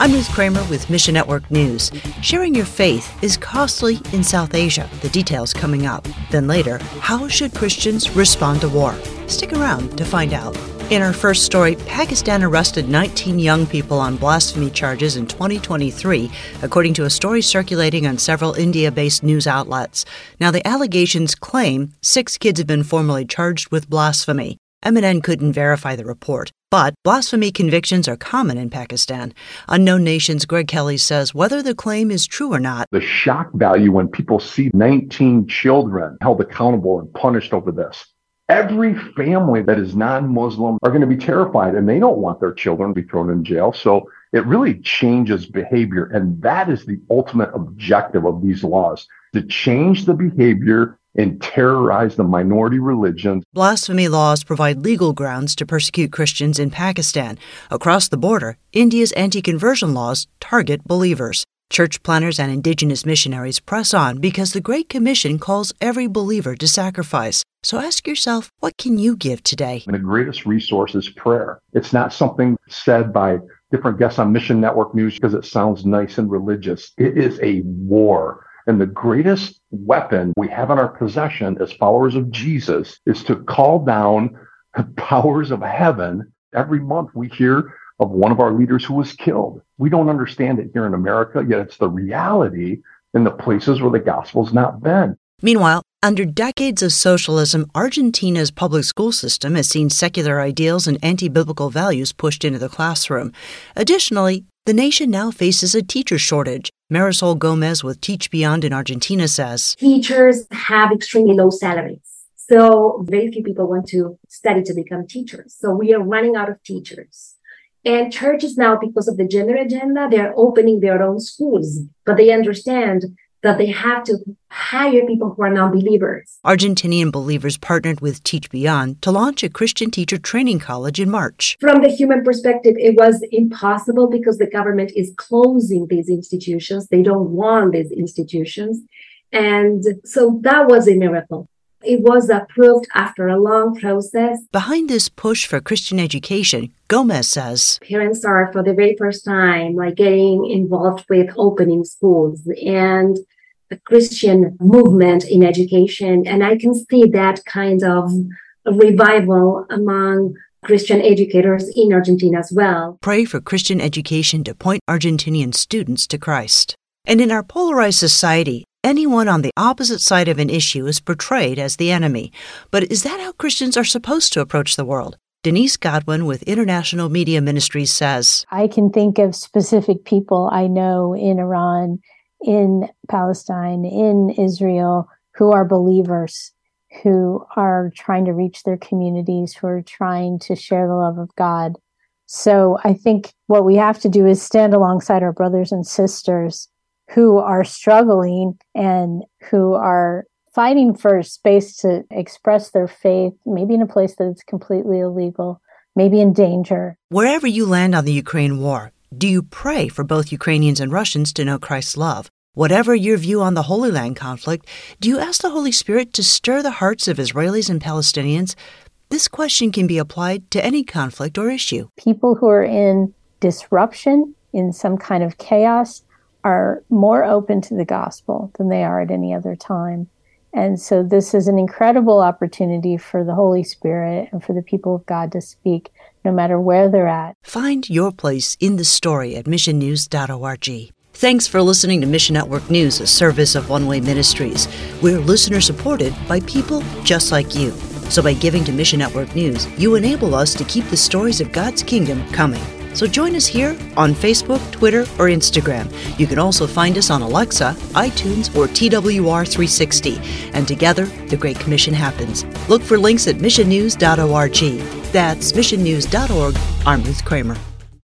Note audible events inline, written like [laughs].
I'm Ruth Kramer with Mission Network News. Sharing your faith is costly in South Asia. The details coming up. Then later, how should Christians respond to war? Stick around to find out. In our first story, Pakistan arrested 19 young people on blasphemy charges in 2023, according to a story circulating on several India based news outlets. Now, the allegations claim six kids have been formally charged with blasphemy. MNN couldn't verify the report, but blasphemy convictions are common in Pakistan. Unknown Nations Greg Kelly says whether the claim is true or not. The shock value when people see 19 children held accountable and punished over this. Every family that is non Muslim are going to be terrified and they don't want their children to be thrown in jail. So it really changes behavior. And that is the ultimate objective of these laws to change the behavior and terrorize the minority religions. Blasphemy laws provide legal grounds to persecute Christians in Pakistan. Across the border, India's anti conversion laws target believers. Church planners and indigenous missionaries press on because the Great Commission calls every believer to sacrifice. So ask yourself, what can you give today? And the greatest resource is prayer. It's not something said by different guests on Mission Network News because it sounds nice and religious. It is a war and the greatest weapon we have in our possession as followers of Jesus is to call down the [laughs] powers of heaven. Every month we hear of one of our leaders who was killed. We don't understand it here in America, yet it's the reality in the places where the gospel's not been. Meanwhile, under decades of socialism, Argentina's public school system has seen secular ideals and anti biblical values pushed into the classroom. Additionally, the nation now faces a teacher shortage. Marisol Gomez with Teach Beyond in Argentina says Teachers have extremely low salaries. So very few people want to study to become teachers. So we are running out of teachers. And churches now, because of the gender agenda, they're opening their own schools, but they understand that they have to hire people who are non-believers. Argentinian believers partnered with Teach Beyond to launch a Christian teacher training college in March. From the human perspective, it was impossible because the government is closing these institutions. They don't want these institutions. And so that was a miracle. It was approved after a long process. Behind this push for Christian education, Gomez says parents are for the very first time like getting involved with opening schools and the Christian movement in education. And I can see that kind of revival among Christian educators in Argentina as well. Pray for Christian education to point Argentinian students to Christ. And in our polarized society, anyone on the opposite side of an issue is portrayed as the enemy. But is that how Christians are supposed to approach the world? Denise Godwin with International Media Ministries says I can think of specific people I know in Iran, in Palestine, in Israel who are believers, who are trying to reach their communities, who are trying to share the love of God. So I think what we have to do is stand alongside our brothers and sisters who are struggling and who are fighting for space to express their faith, maybe in a place that it's completely illegal, maybe in danger. Wherever you land on the Ukraine war, do you pray for both Ukrainians and Russians to know Christ's love? Whatever your view on the Holy Land conflict, do you ask the Holy Spirit to stir the hearts of Israelis and Palestinians? This question can be applied to any conflict or issue. People who are in disruption, in some kind of chaos, are more open to the gospel than they are at any other time. And so this is an incredible opportunity for the Holy Spirit and for the people of God to speak no matter where they're at. Find your place in the story at missionnews.org. Thanks for listening to Mission Network News, a service of One Way Ministries. We're listener supported by people just like you. So by giving to Mission Network News, you enable us to keep the stories of God's kingdom coming. So join us here on Facebook, Twitter, or Instagram. You can also find us on Alexa, iTunes, or TWR360. And together, the Great Commission happens. Look for links at missionnews.org. That's missionnews.org. I'm Ruth Kramer.